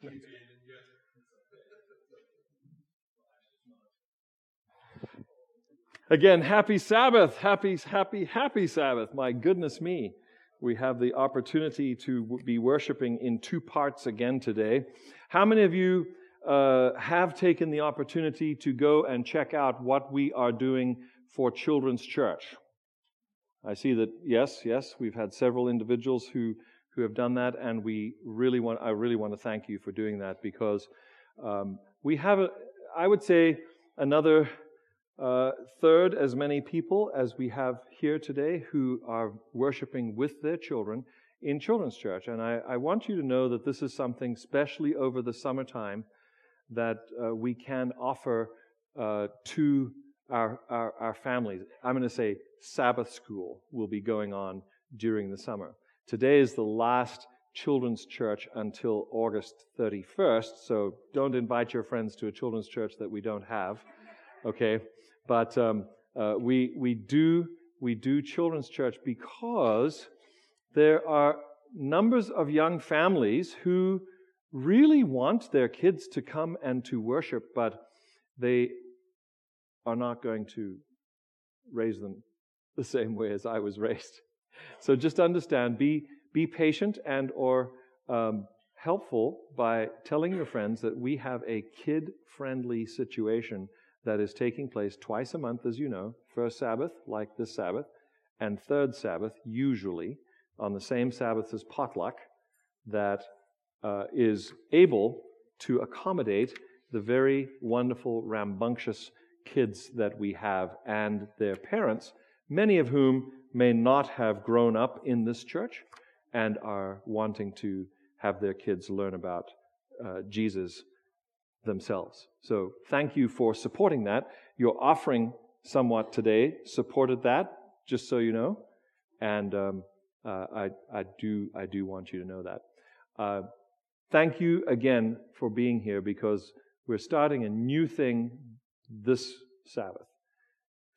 Again, happy Sabbath, happy, happy, happy Sabbath. My goodness me. We have the opportunity to be worshiping in two parts again today. How many of you uh, have taken the opportunity to go and check out what we are doing for Children's Church? I see that, yes, yes, we've had several individuals who, who have done that, and we really want, I really want to thank you for doing that because um, we have, a, I would say, another uh, third as many people as we have here today who are worshiping with their children in children's church. And I, I want you to know that this is something, especially over the summertime, that uh, we can offer uh, to our, our, our families. I'm going to say Sabbath school will be going on during the summer. Today is the last children's church until August 31st, so don't invite your friends to a children's church that we don't have, okay? But um, uh, we, we, do, we do children's church because there are numbers of young families who really want their kids to come and to worship, but they are not going to raise them the same way as I was raised. So just understand, be, be patient and or um, helpful by telling your friends that we have a kid-friendly situation that is taking place twice a month, as you know. First Sabbath, like this Sabbath, and third Sabbath, usually on the same Sabbath as potluck, that uh, is able to accommodate the very wonderful, rambunctious kids that we have and their parents, many of whom may not have grown up in this church and are wanting to have their kids learn about uh, Jesus themselves. So thank you for supporting that. Your offering somewhat today supported that, just so you know. And um, uh, I, I, do, I do want you to know that. Uh, thank you again for being here because we're starting a new thing this Sabbath.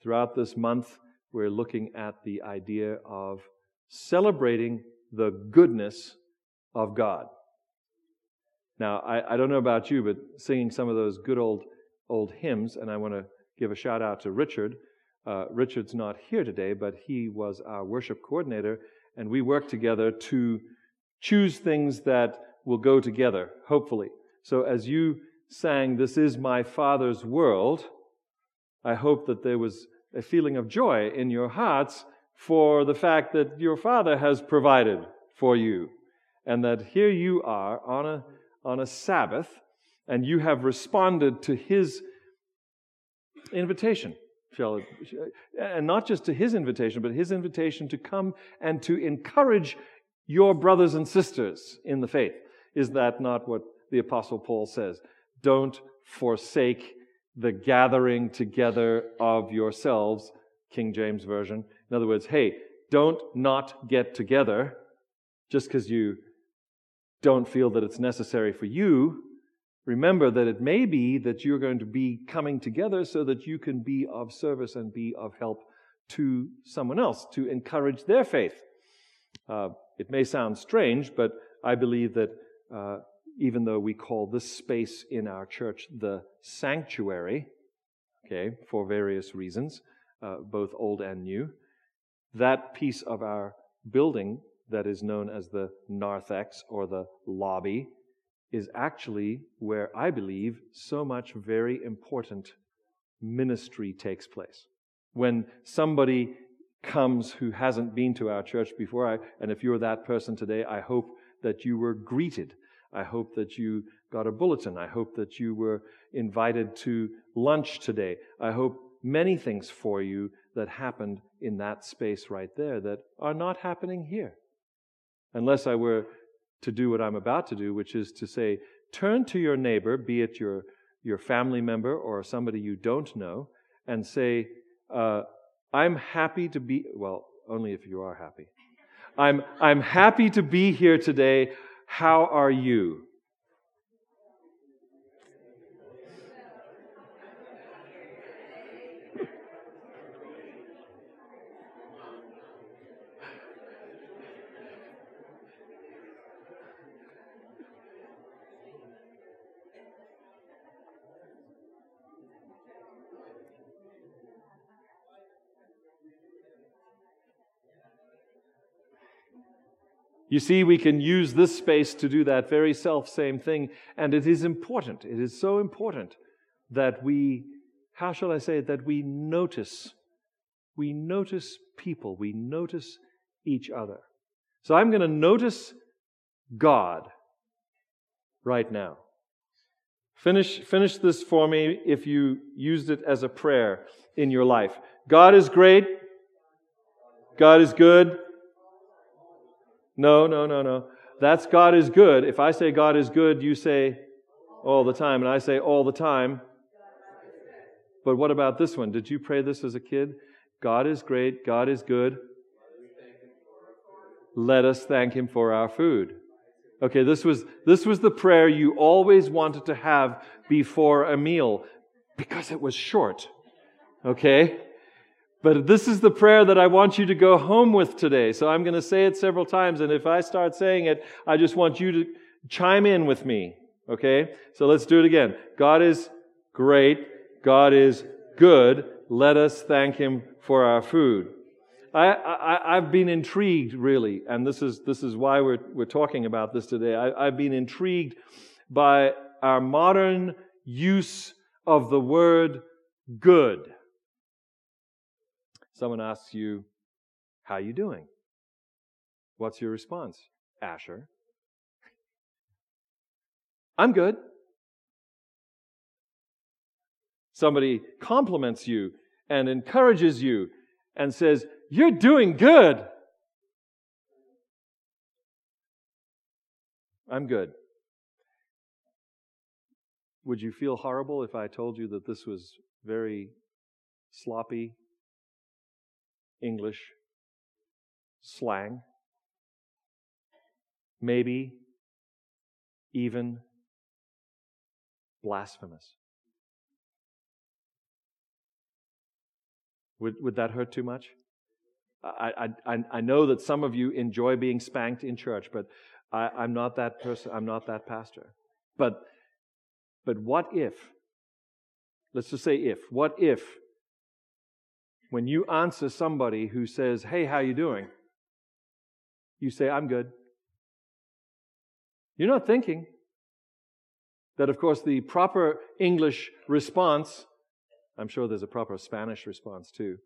Throughout this month, we're looking at the idea of celebrating the goodness of God. Now, I, I don't know about you, but singing some of those good old old hymns, and I want to give a shout out to Richard. Uh, Richard's not here today, but he was our worship coordinator, and we worked together to choose things that will go together, hopefully. So as you sang, This is my Father's world, I hope that there was a feeling of joy in your hearts for the fact that your Father has provided for you, and that here you are on a on a Sabbath, and you have responded to his invitation, shall and not just to his invitation, but his invitation to come and to encourage your brothers and sisters in the faith. Is that not what the Apostle Paul says? Don't forsake the gathering together of yourselves, King James Version. In other words, hey, don't not get together just because you don't feel that it's necessary for you, remember that it may be that you're going to be coming together so that you can be of service and be of help to someone else to encourage their faith. Uh, it may sound strange, but I believe that uh, even though we call this space in our church the sanctuary, okay, for various reasons, uh, both old and new, that piece of our building that is known as the narthex or the lobby is actually where I believe so much very important ministry takes place. When somebody comes who hasn't been to our church before, I, and if you're that person today, I hope that you were greeted. I hope that you got a bulletin. I hope that you were invited to lunch today. I hope many things for you that happened in that space right there that are not happening here unless I were to do what I'm about to do, which is to say, turn to your neighbor, be it your, your family member or somebody you don't know, and say, uh, I'm happy to be, well, only if you are happy. I'm, I'm happy to be here today. How are you? You see, we can use this space to do that very self same thing, and it is important. It is so important that we, how shall I say it, that we notice. We notice people, we notice each other. So I'm going to notice God right now. Finish, finish this for me if you used it as a prayer in your life. God is great. God is good. No, no, no, no. That's God is good. If I say God is good, you say all the time, and I say all the time. But what about this one? Did you pray this as a kid? God is great, God is good. Let us thank Him for our food. Okay, this was, this was the prayer you always wanted to have before a meal because it was short. Okay? But this is the prayer that I want you to go home with today. So I'm going to say it several times. And if I start saying it, I just want you to chime in with me. Okay? So let's do it again. God is great. God is good. Let us thank Him for our food. I, have been intrigued, really, and this is, this is why we're, we're talking about this today. I, I've been intrigued by our modern use of the word good. Someone asks you, How you doing? What's your response? Asher. I'm good. Somebody compliments you and encourages you and says, You're doing good. I'm good. Would you feel horrible if I told you that this was very sloppy English slang, maybe even blasphemous. Would, would that hurt too much? I, I, I know that some of you enjoy being spanked in church, but I, I'm not that person, I'm not that pastor. But, but what if, let's just say if, what if when you answer somebody who says, Hey, how you doing? You say, I'm good. You're not thinking that, of course, the proper English response, I'm sure there's a proper Spanish response too,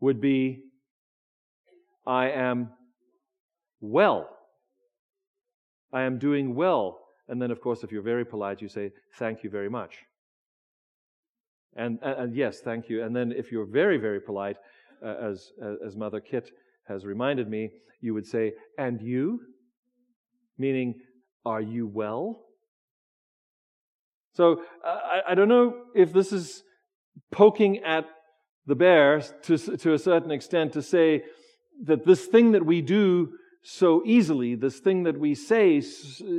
would be, I am well. I am doing well. And then, of course, if you're very polite, you say, Thank you very much. And, and, and, yes, thank you. And then if you're very, very polite, uh, as, as Mother Kit has reminded me, you would say, and you? Meaning, are you well? So I, I don't know if this is poking at the bear to, to a certain extent to say that this thing that we do so easily, this thing that we say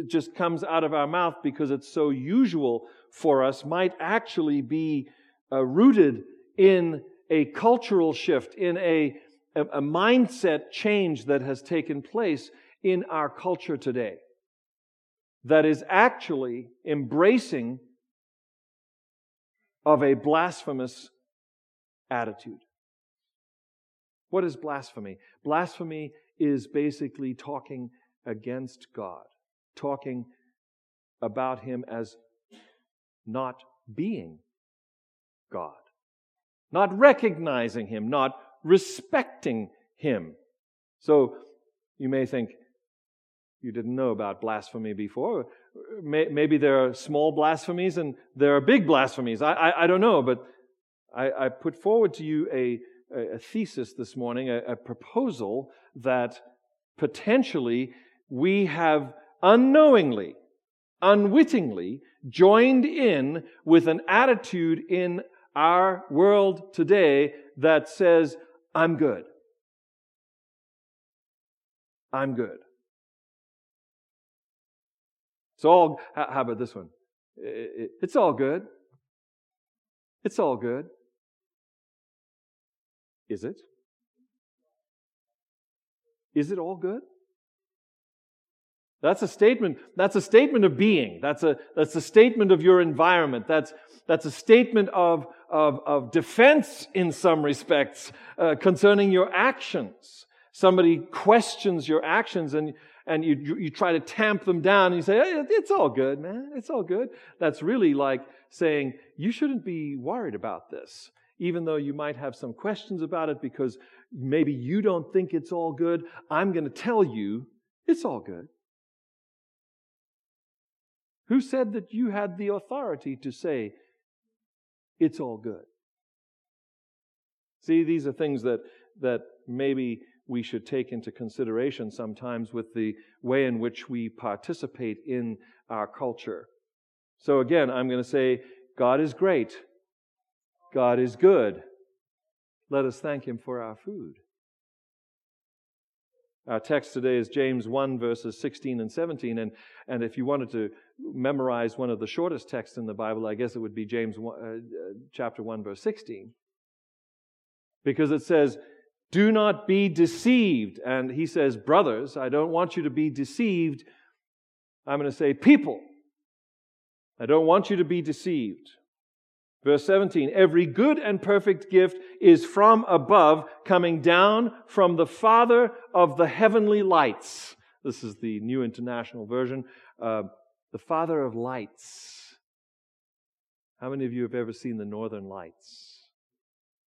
just comes out of our mouth because it's so usual for us, might actually be uh, rooted in a cultural shift, in a, a, a mindset change that has taken place in our culture today that is actually embracing of a blasphemous attitude. What is blasphemy? Blasphemy is basically talking against God, talking about Him as not being God, not recognizing Him, not respecting Him. So you may think, you didn't know about blasphemy before. Maybe there are small blasphemies and there are big blasphemies. I, I, I don't know, but I, I, put forward to you a, a thesis this morning, a, a proposal that potentially we have unknowingly, unwittingly joined in with an attitude in our world today that says, I'm good. I'm good. It's all, how about this one? It's all good. It's all good. Is it? Is it all good? That's a statement. That's a statement of being. That's a, that's a statement of your environment. That's, that's a statement of, of, of defense in some respects uh, concerning your actions. somebody questions your actions and, and you, you try to tamp them down and you say, hey, it's all good, man. It's all good. That's really like saying, you shouldn't be worried about this, even though you might have some questions about it because maybe you don't think it's all good. I'm going to tell you it's all good. Who said that you had the authority to say it's all good? See, these are things that, that maybe we should take into consideration sometimes with the way in which we participate in our culture. So again, I'm going to say, God is great. God is good. Let us thank Him for our food. Our text today is James 1, verses 16 and 17. And, and if you wanted to memorize one of the shortest texts in the Bible, I guess it would be James 1, uh, chapter 1, verse 16. Because it says, Do not be deceived. And he says, Brothers, I don't want you to be deceived. I'm going to say, People, I don't want you to be deceived. Verse 17 Every good and perfect gift is from above, coming down from the Father of the heavenly lights. This is the New International Version. Uh, the Father of lights. How many of you have ever seen the Northern Lights?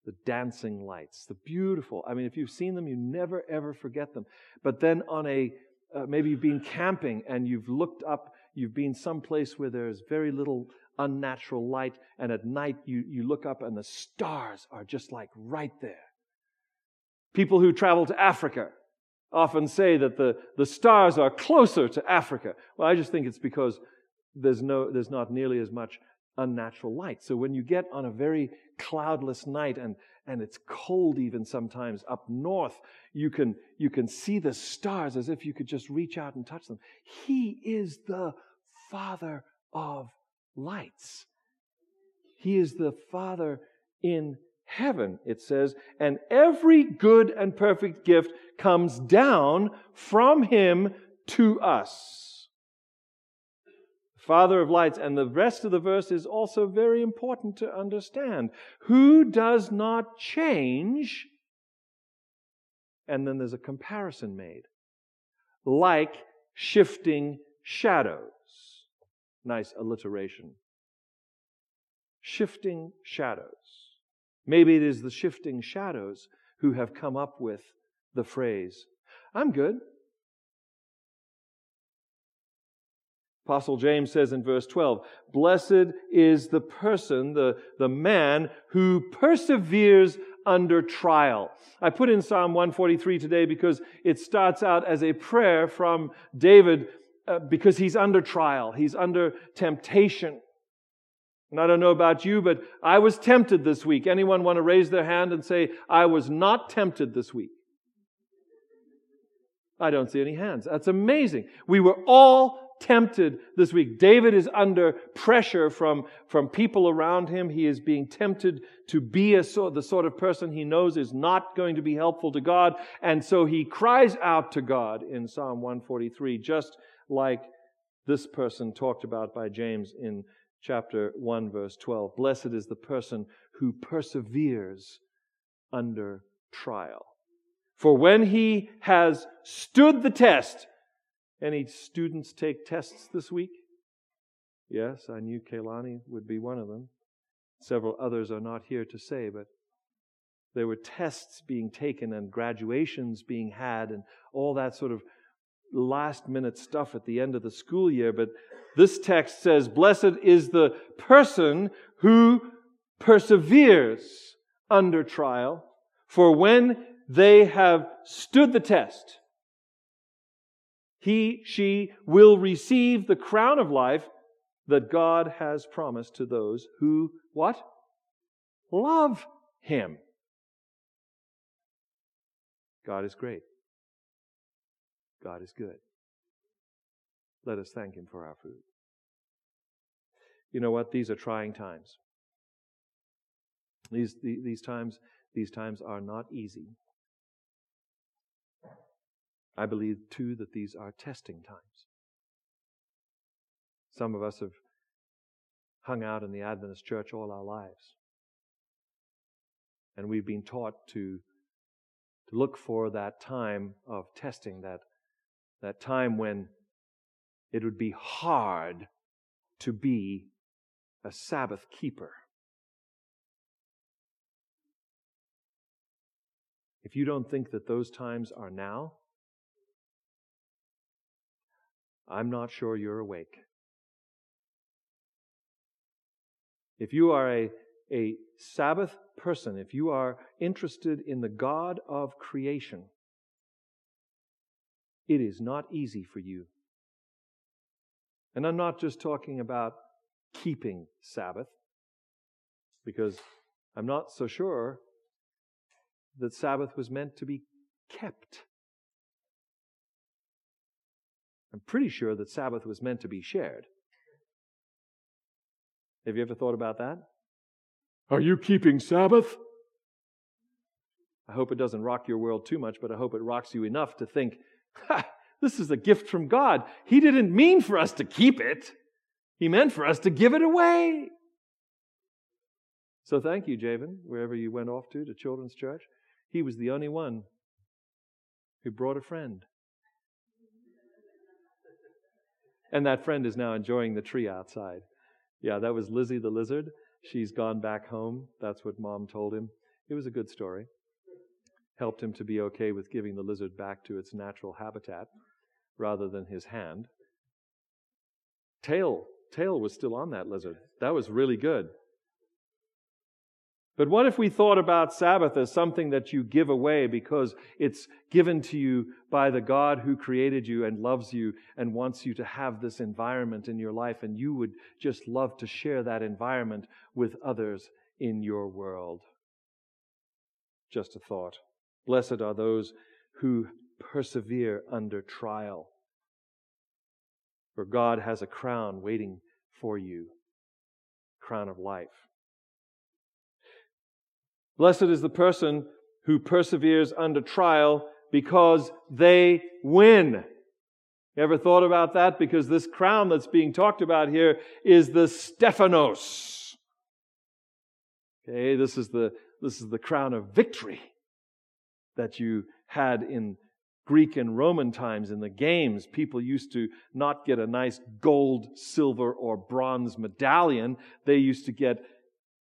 The dancing lights, the beautiful. I mean, if you've seen them, you never ever forget them. But then on a, uh, maybe you've been camping and you've looked up, you've been someplace where there's very little unnatural light. And at night, you, you look up and the stars are just like right there. People who travel to Africa often say that the, the stars are closer to Africa. Well, I just think it's because there's, no, there's not nearly as much unnatural light. So when you get on a very cloudless night and, and it's cold even sometimes up north, you can, you can see the stars as if you could just reach out and touch them. He is the Father of lights. He is the Father in heaven, it says, and every good and perfect gift comes down from Him to us. Father of lights, and the rest of the verse is also very important to understand. Who does not change? And then there's a comparison made. Like shifting shadows. Nice alliteration. Shifting shadows. Maybe it is the shifting shadows who have come up with the phrase, I'm good. Apostle James says in verse 12, Blessed is the person, the, the man who perseveres under trial. I put in Psalm 143 today because it starts out as a prayer from David uh, because he's under trial, he's under temptation. And I don't know about you, but I was tempted this week. Anyone want to raise their hand and say, I was not tempted this week? I don't see any hands. That's amazing. We were all tempted this week. David is under pressure from, from people around him. He is being tempted to be a so, the sort of person he knows is not going to be helpful to God. And so he cries out to God in Psalm 143, just like this person talked about by James in chapter 1, verse 12. Blessed is the person who perseveres under trial. For when he has stood the test, any students take tests this week? Yes, I knew Kaylani would be one of them. Several others are not here to say, but there were tests being taken and graduations being had and all that sort of last minute stuff at the end of the school year, but this text says, Blessed is the person who perseveres under trial, for when they have stood the test, he, she will receive the crown of life that God has promised to those who, what? Love Him. God is great. God is good. Let us thank Him for our food. You know what? These are trying times. These, these, times, these times are not easy. I believe, too, that these are testing times. Some of us have hung out in the Adventist church all our lives. And we've been taught to, to look for that time of testing, that, that time when it would be hard to be a Sabbath keeper. If you don't think that those times are now, I'm not sure you're awake. If you are a, a Sabbath person, if you are interested in the God of creation, it is not easy for you. And I'm not just talking about keeping Sabbath, because I'm not so sure that Sabbath was meant to be kept. I'm pretty sure that Sabbath was meant to be shared. Have you ever thought about that? Are you keeping Sabbath? I hope it doesn't rock your world too much, but I hope it rocks you enough to think, this is a gift from God. He didn't mean for us to keep it, He meant for us to give it away. So thank you, Javen, wherever you went off to, to Children's Church. He was the only one who brought a friend. And that friend is now enjoying the tree outside. Yeah, that was Lizzie the lizard. She's gone back home. That's what mom told him. It was a good story. Helped him to be okay with giving the lizard back to its natural habitat rather than his hand. Tail, tail was still on that lizard. That was really good. But what if we thought about Sabbath as something that you give away because it's given to you by the God who created you and loves you and wants you to have this environment in your life, and you would just love to share that environment with others in your world? Just a thought. Blessed are those who persevere under trial, for God has a crown waiting for you, crown of life. Blessed is the person who perseveres under trial because they win. You ever thought about that? Because this crown that's being talked about here is the Stephanos. Okay, this is the, this is the crown of victory that you had in Greek and Roman times in the games. People used to not get a nice gold, silver, or bronze medallion. They used to get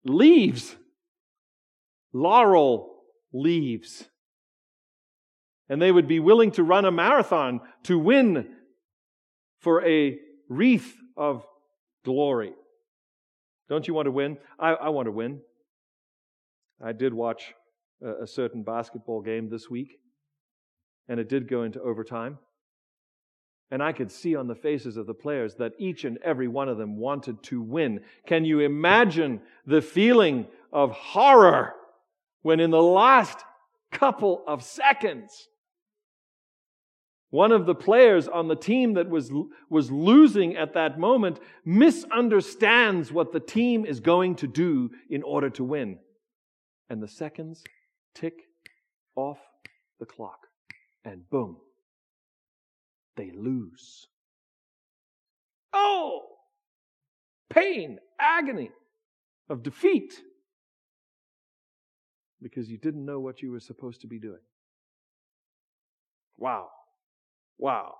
leaves laurel leaves. And they would be willing to run a marathon to win for a wreath of glory. Don't you want to win? I, I want to win. I did watch a, certain basketball game this week, and it did go into overtime. And I could see on the faces of the players that each and every one of them wanted to win. Can you imagine the feeling of horror when in the last couple of seconds, one of the players on the team that was, was losing at that moment misunderstands what the team is going to do in order to win. And the seconds tick off the clock. And boom, they lose. Oh! Pain, agony of defeat because you didn't know what you were supposed to be doing. Wow. Wow.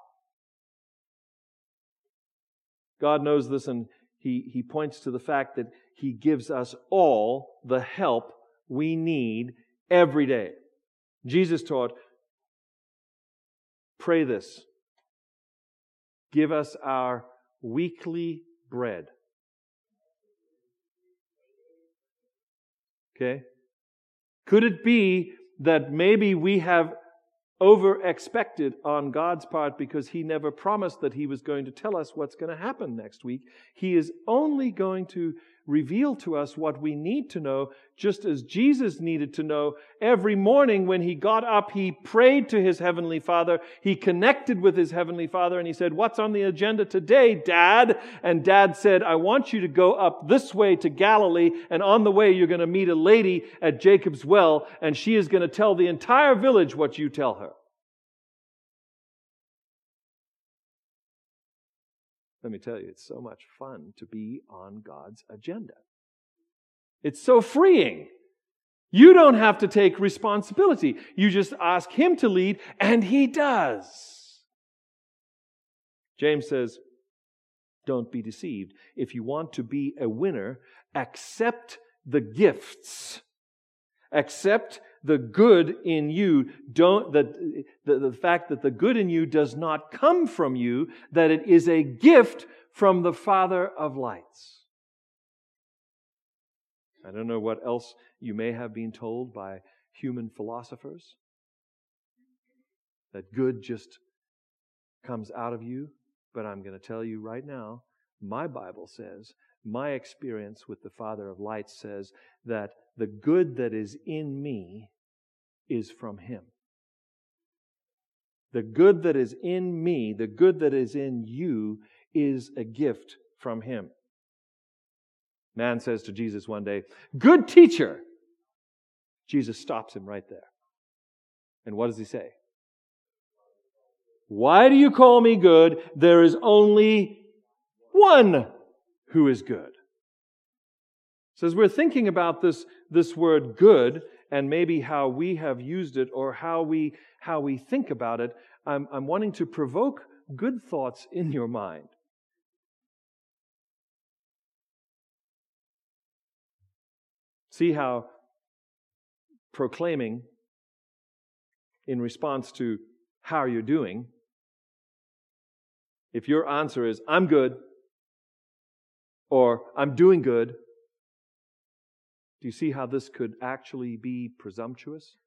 God knows this, and he, he points to the fact that He gives us all the help we need every day. Jesus taught, pray this give us our weekly bread. Okay? Could it be that maybe we have over expected on God's part because He never promised that He was going to tell us what's going to happen next week? He is only going to reveal to us what we need to know, just as Jesus needed to know. Every morning when he got up, he prayed to his heavenly Father. He connected with his heavenly Father and he said, What's on the agenda today, Dad? And Dad said, I want you to go up this way to Galilee, and on the way you're going to meet a lady at Jacob's well, and she is going to tell the entire village what you tell her. Let me tell you, it's so much fun to be on God's agenda. It's so freeing You don't have to take responsibility. You just ask Him to lead, and He does. James says, Don't be deceived. If you want to be a winner, accept the gifts. Accept the good in you. Don't, the, the, the fact that the good in you does not come from you, that it is a gift from the Father of lights. I don't know what else you may have been told by human philosophers. That good just comes out of you. But I'm going to tell you right now, my Bible says, my experience with the Father of lights says that the good that is in me is from Him. The good that is in me, the good that is in you, is a gift from Him. Man says to Jesus one day, Good teacher. Jesus stops him right there. And what does he say? Why do you call me good? There is only one who is good. So as we're thinking about this, this word good and maybe how we have used it or how we, how we think about it, I'm, I'm wanting to provoke good thoughts in your mind. See how proclaiming in response to how are you're doing, if your answer is, I'm good, or I'm doing good, you see how this could actually be presumptuous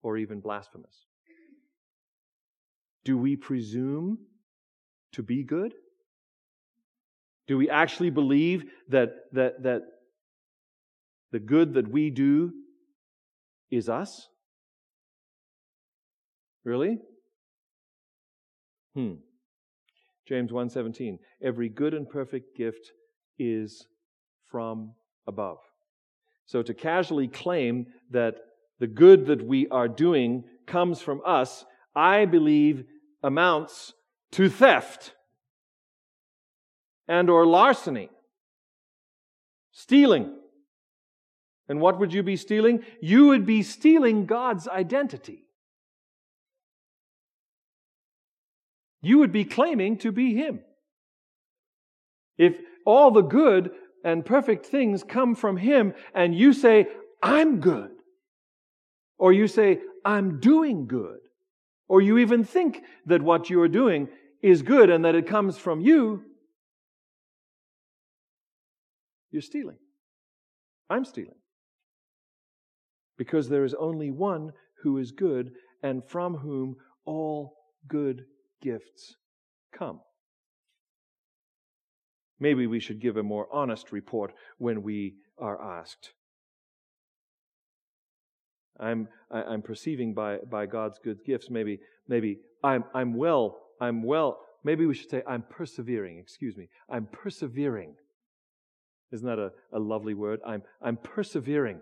or even blasphemous? Do we presume to be good? Do we actually believe that, that, that the good that we do is us? Really? Hmm. James 1:17 Every good and perfect gift is from above. So to casually claim that the good that we are doing comes from us, I believe amounts to theft and or larceny, stealing, and what would you be stealing? You would be stealing God's identity. You would be claiming to be Him. If all the good and perfect things come from Him and you say, I'm good, or you say, I'm doing good, or you even think that what you are doing is good and that it comes from you, you're stealing. I'm stealing because there is only one who is good and from whom all good gifts come. Maybe we should give a more honest report when we are asked. I'm, I'm perceiving by, by God's good gifts. Maybe, maybe I'm, I'm well, I'm well. Maybe we should say, I'm persevering. Excuse me. I'm persevering. Isn't that a, a lovely word? I'm, I'm persevering.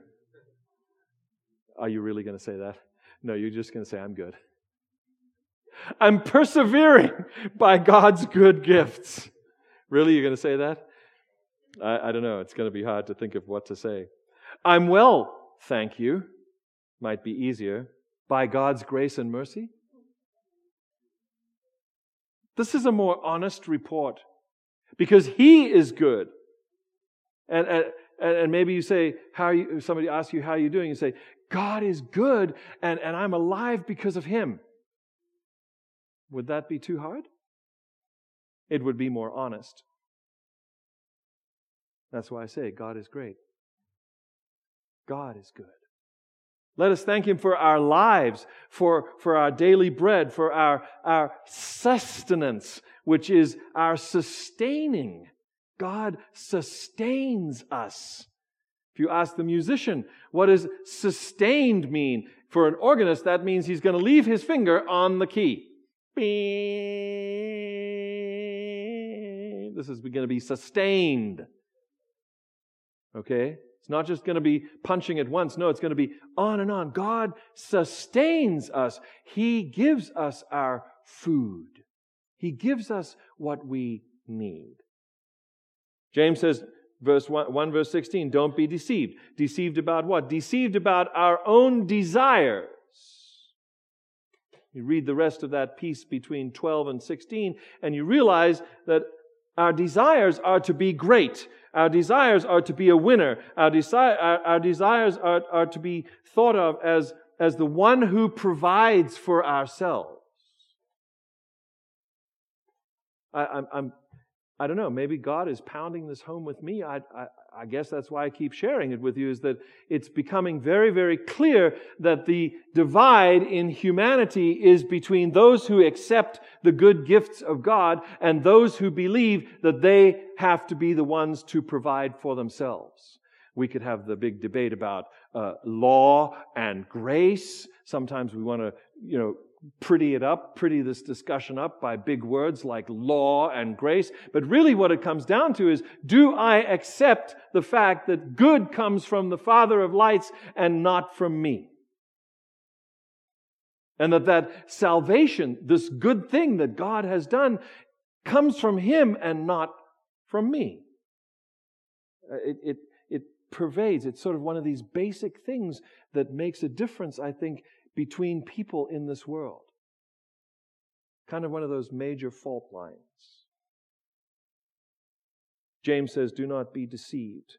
Are you really going to say that? No, you're just going to say, I'm good. I'm persevering by God's good gifts. Really? You're going to say that? I, I don't know. It's going to be hard to think of what to say. I'm well, thank you. Might be easier. By God's grace and mercy. This is a more honest report because He is good. And, and, and maybe you say, how you, somebody asks you, how are you doing? You say, God is good and, and I'm alive because of Him. Would that be too hard? It would be more honest. That's why I say God is great. God is good. Let us thank Him for our lives, for, for our daily bread, for our, our sustenance, which is our sustaining. God sustains us. If you ask the musician, what does sustained mean? For an organist, that means he's going to leave his finger on the key. This is going to be sustained. Okay? It's not just going to be punching at once. No, it's going to be on and on. God sustains us. He gives us our food. He gives us what we need. James says, Verse 1, 1, verse 16, don't be deceived. Deceived about what? Deceived about our own desires. You read the rest of that piece between 12 and 16, and you realize that our desires are to be great. Our desires are to be a winner. Our, desi- our, our desires are, are to be thought of as, as the one who provides for ourselves. I, I'm, I'm, I don't know, maybe God is pounding this home with me. I, I, I, guess that's why I keep sharing it with you, is that it's becoming very, very clear that the divide in humanity is between those who accept the good gifts of God and those who believe that they have to be the ones to provide for themselves. We could have the big debate about uh, law and grace. Sometimes we want to, you know, pretty it up, pretty this discussion up by big words like law and grace. But really what it comes down to is, do I accept the fact that good comes from the Father of lights and not from me? And that that salvation, this good thing that God has done, comes from Him and not from me. Uh, it, it, it pervades. It's sort of one of these basic things that makes a difference, I think, between people in this world. Kind of one of those major fault lines. James says, Do not be deceived.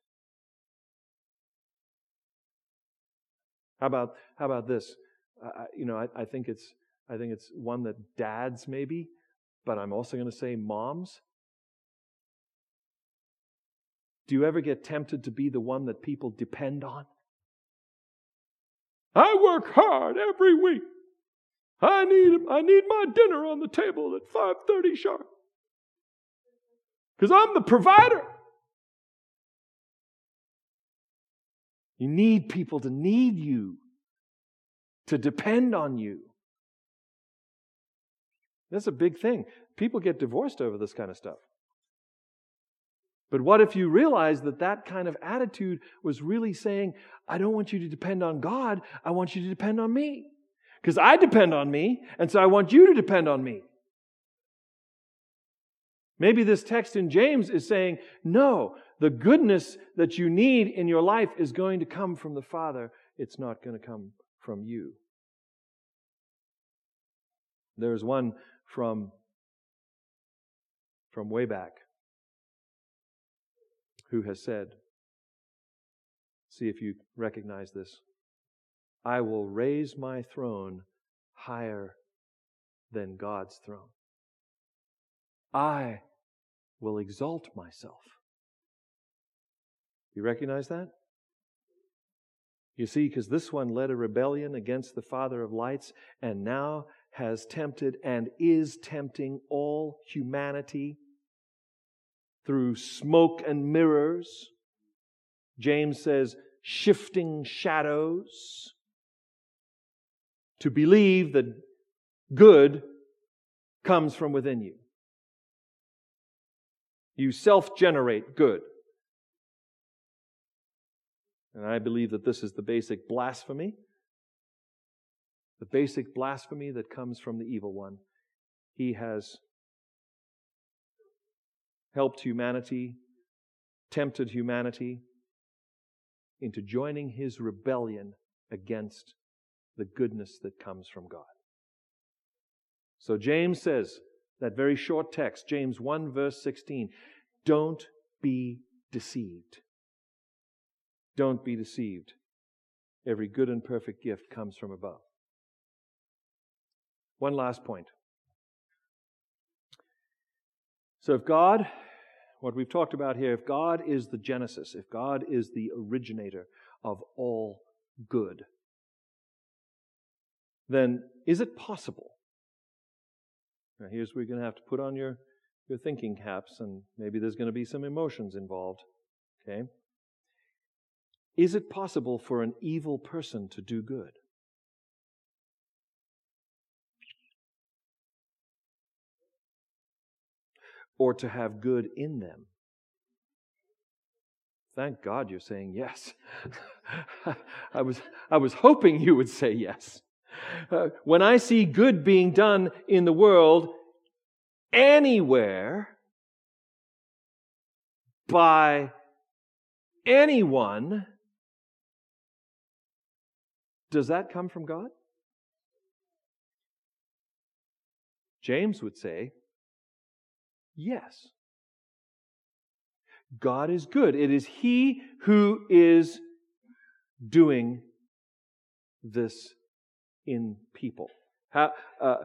How about, how about this? Uh, you know, I, I, think it's, I think it's one that dads maybe, but I'm also going to say moms. Do you ever get tempted to be the one that people depend on? I work hard every week. I need, I need my dinner on the table at 5.30 sharp. Because I'm the provider. You need people to need you, to depend on you. That's a big thing. People get divorced over this kind of stuff. But what if you realize that that kind of attitude was really saying, I don't want you to depend on God, I want you to depend on me. Because I depend on me, and so I want you to depend on me. Maybe this text in James is saying, no, the goodness that you need in your life is going to come from the Father. It's not going to come from you. There's one from, from way back who has said, see if you recognize this, I will raise my throne higher than God's throne. I will exalt myself. You recognize that? You see, because this one led a rebellion against the Father of lights and now has tempted and is tempting all humanity through smoke and mirrors. James says, shifting shadows. To believe that good comes from within you. You self generate good. And I believe that this is the basic blasphemy. The basic blasphemy that comes from the evil one. He has helped humanity, tempted humanity into joining his rebellion against the goodness that comes from God. So James says, that very short text, James 1, verse 16, don't be deceived. Don't be deceived. Every good and perfect gift comes from above. One last point. So if God what we've talked about here, if God is the genesis, if God is the originator of all good, then is it possible? Now, here's where you're going to have to put on your, your thinking caps, and maybe there's going to be some emotions involved. Okay? Is it possible for an evil person to do good? Or to have good in them? Thank God you're saying yes. I, was, I was hoping you would say yes. Uh, when I see good being done in the world, anywhere, by anyone, does that come from God? James would say, yes. God is good. It is He who is doing this in people. How, uh,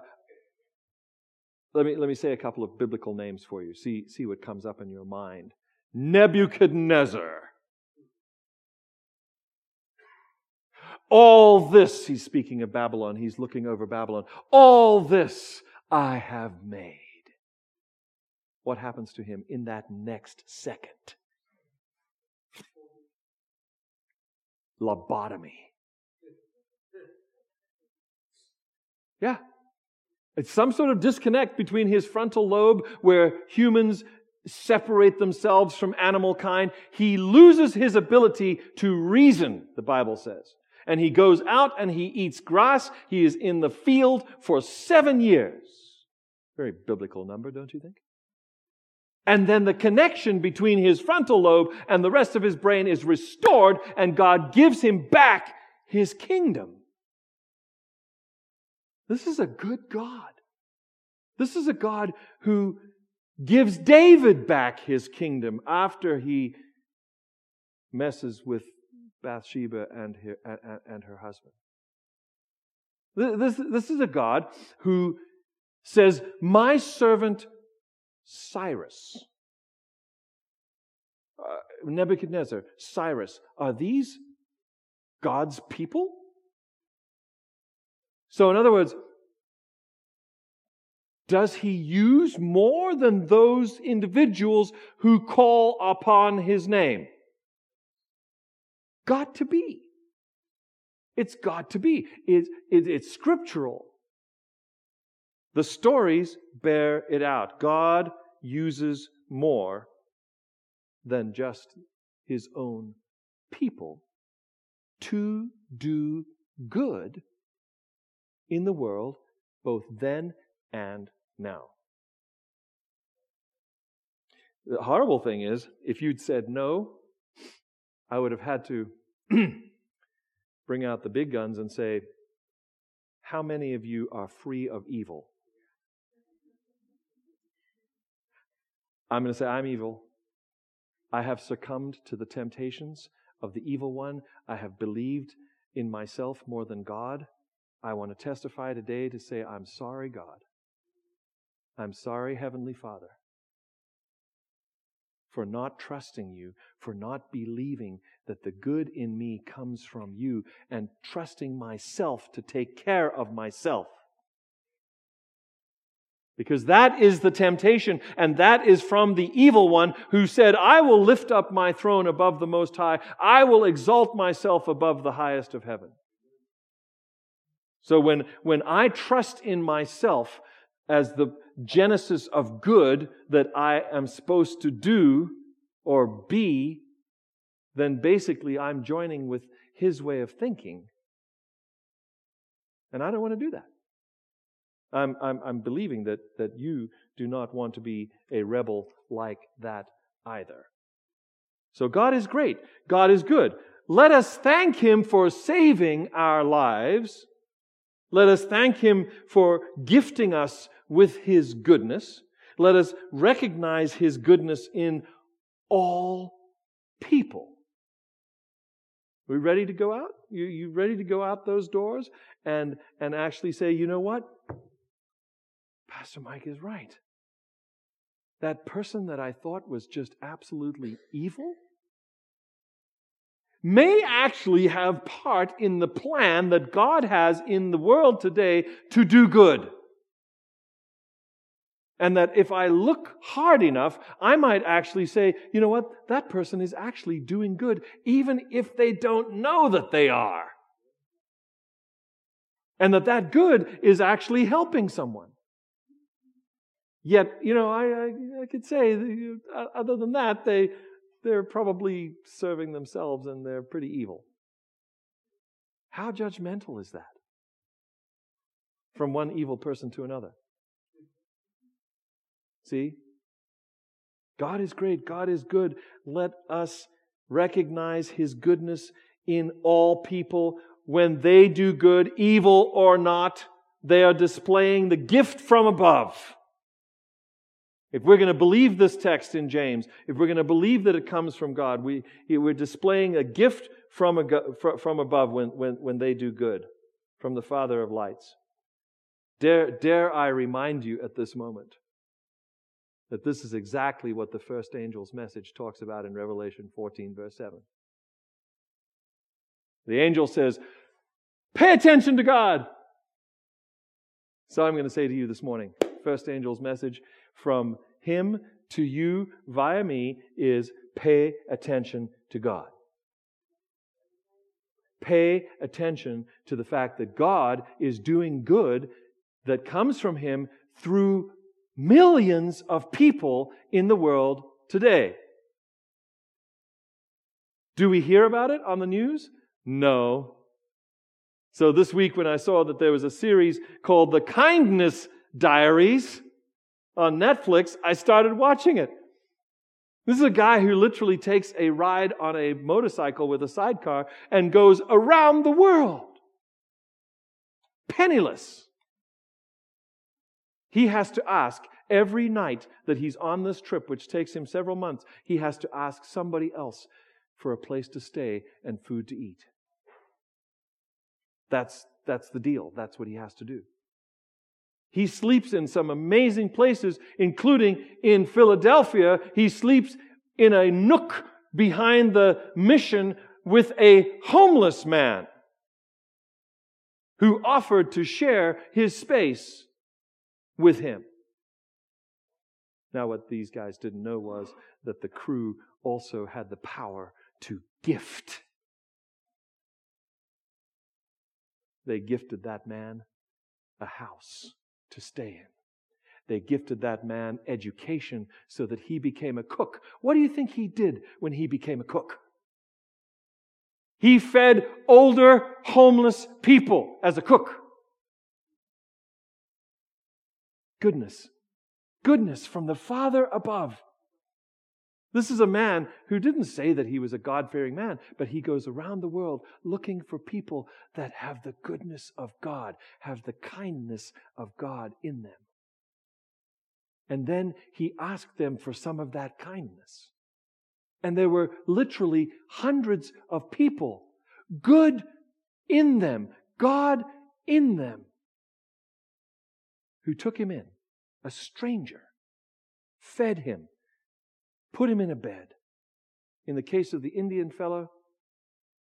let, me, let me say a couple of biblical names for you. See, see what comes up in your mind. Nebuchadnezzar. All this, he's speaking of Babylon, he's looking over Babylon. All this I have made. What happens to him in that next second? Lobotomy. Yeah. It's some sort of disconnect between his frontal lobe, where humans separate themselves from animal kind. He loses his ability to reason, the Bible says. And he goes out and he eats grass. He is in the field for seven years. Very biblical number, don't you think? And then the connection between his frontal lobe and the rest of his brain is restored, and God gives him back his kingdom. This is a good God. This is a God who gives David back his kingdom after he messes with Bathsheba and her, and her husband. This, this is a God who says, My servant Cyrus, uh, Nebuchadnezzar, Cyrus, are these God's people? So, in other words, does he use more than those individuals who call upon his name? Got to be. It's got to be. It, it, it's scriptural. The stories bear it out. God uses more than just his own people to do good in the world, both then and now. The horrible thing is, if you'd said no, I would have had to bring out the big guns and say, How many of you are free of evil? I'm going to say, I'm evil. I have succumbed to the temptations of the evil one. I have believed in myself more than God. I want to testify today to say, I'm sorry, God. I'm sorry, Heavenly Father, for not trusting you, for not believing that the good in me comes from you, and trusting myself to take care of myself. Because that is the temptation, and that is from the evil one who said, I will lift up my throne above the Most High. I will exalt myself above the highest of heaven. So when, when I trust in myself as the genesis of good that I am supposed to do or be, then basically I'm joining with his way of thinking. And I don't want to do that. I'm, I'm, I'm believing that, that you do not want to be a rebel like that either. So God is great. God is good. Let us thank Him for saving our lives. Let us thank Him for gifting us with His goodness. Let us recognize His goodness in all people. Are we ready to go out? You, you ready to go out those doors and, and actually say, you know what? Pastor Mike is right. That person that I thought was just absolutely evil may actually have part in the plan that God has in the world today to do good. And that if I look hard enough, I might actually say, you know what? That person is actually doing good, even if they don't know that they are. And that that good is actually helping someone. Yet, you know, I, I, I could say, uh, other than that, they, they're probably serving themselves and they're pretty evil. How judgmental is that? From one evil person to another. See? God is great. God is good. Let us recognize his goodness in all people. When they do good, evil or not, they are displaying the gift from above. If we're going to believe this text in James, if we're going to believe that it comes from God, we, we're displaying a gift from, a, from above when, when, when they do good, from the Father of lights. Dare, dare I remind you at this moment that this is exactly what the first angel's message talks about in Revelation 14, verse 7. The angel says, Pay attention to God. So I'm going to say to you this morning, first angel's message from him to you via me is pay attention to God. Pay attention to the fact that God is doing good that comes from him through millions of people in the world today. Do we hear about it on the news? No. So this week, when I saw that there was a series called The Kindness Diaries on Netflix, I started watching it. This is a guy who literally takes a ride on a motorcycle with a sidecar and goes around the world. Penniless. He has to ask every night that he's on this trip, which takes him several months, he has to ask somebody else for a place to stay and food to eat. That's, that's the deal. That's what he has to do. He sleeps in some amazing places, including in Philadelphia. He sleeps in a nook behind the mission with a homeless man who offered to share his space with him. Now, what these guys didn't know was that the crew also had the power to gift. They gifted that man a house to stay in. They gifted that man education so that he became a cook. What do you think he did when he became a cook? He fed older, homeless people as a cook. Goodness. Goodness from the Father above. This is a man who didn't say that he was a God fearing man, but he goes around the world looking for people that have the goodness of God, have the kindness of God in them. And then he asked them for some of that kindness. And there were literally hundreds of people, good in them, God in them, who took him in, a stranger, fed him, put him in a bed. In the case of the Indian fellow,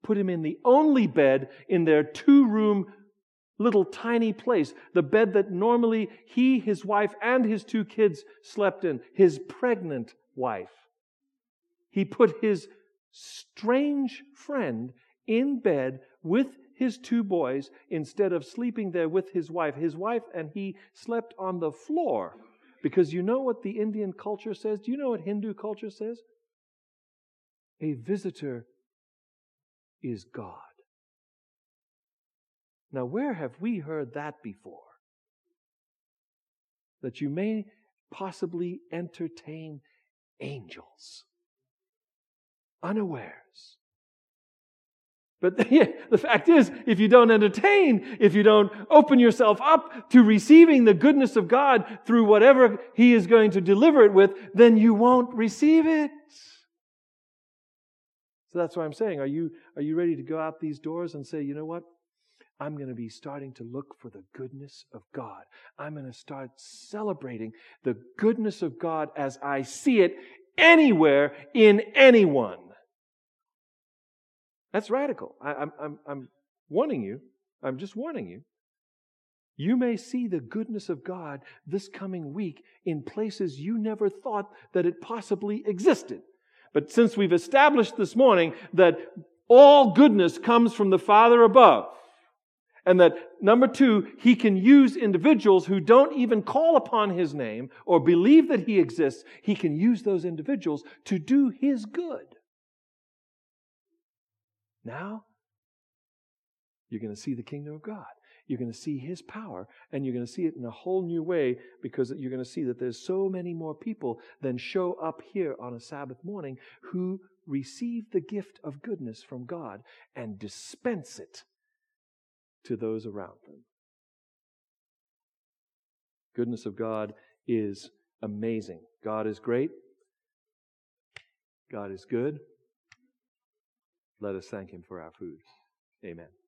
put him in the only bed in their two room little tiny place, the bed that normally he, his wife, and his two kids slept in, his pregnant wife. He put his strange friend in bed with his two boys instead of sleeping there with his wife. His wife and he slept on the floor because you know what the Indian culture says? Do you know what Hindu culture says? A visitor is God. Now, where have we heard that before? That you may possibly entertain angels unawares. But the, the fact is, if you don't entertain, if you don't open yourself up to receiving the goodness of God through whatever He is going to deliver it with, then you won't receive it. So that's why I'm saying, are you, are you ready to go out these doors and say, you know what? I'm going to be starting to look for the goodness of God. I'm going to start celebrating the goodness of God as I see it anywhere in anyone. That's radical. I, am I'm, I'm warning you. I'm just warning you. You may see the goodness of God this coming week in places you never thought that it possibly existed. But since we've established this morning that all goodness comes from the Father above, and that number two, he can use individuals who don't even call upon his name or believe that he exists, he can use those individuals to do his good. Now, you're going to see the kingdom of God. you're going to see His power and you're going to see it in a whole new way because you're going to see that there's so many more people than show up here on a Sabbath morning who receive the gift of goodness from God and dispense it to those around them. Goodness of God is amazing. God is great. God is good. Let us thank Him for our food. Amen.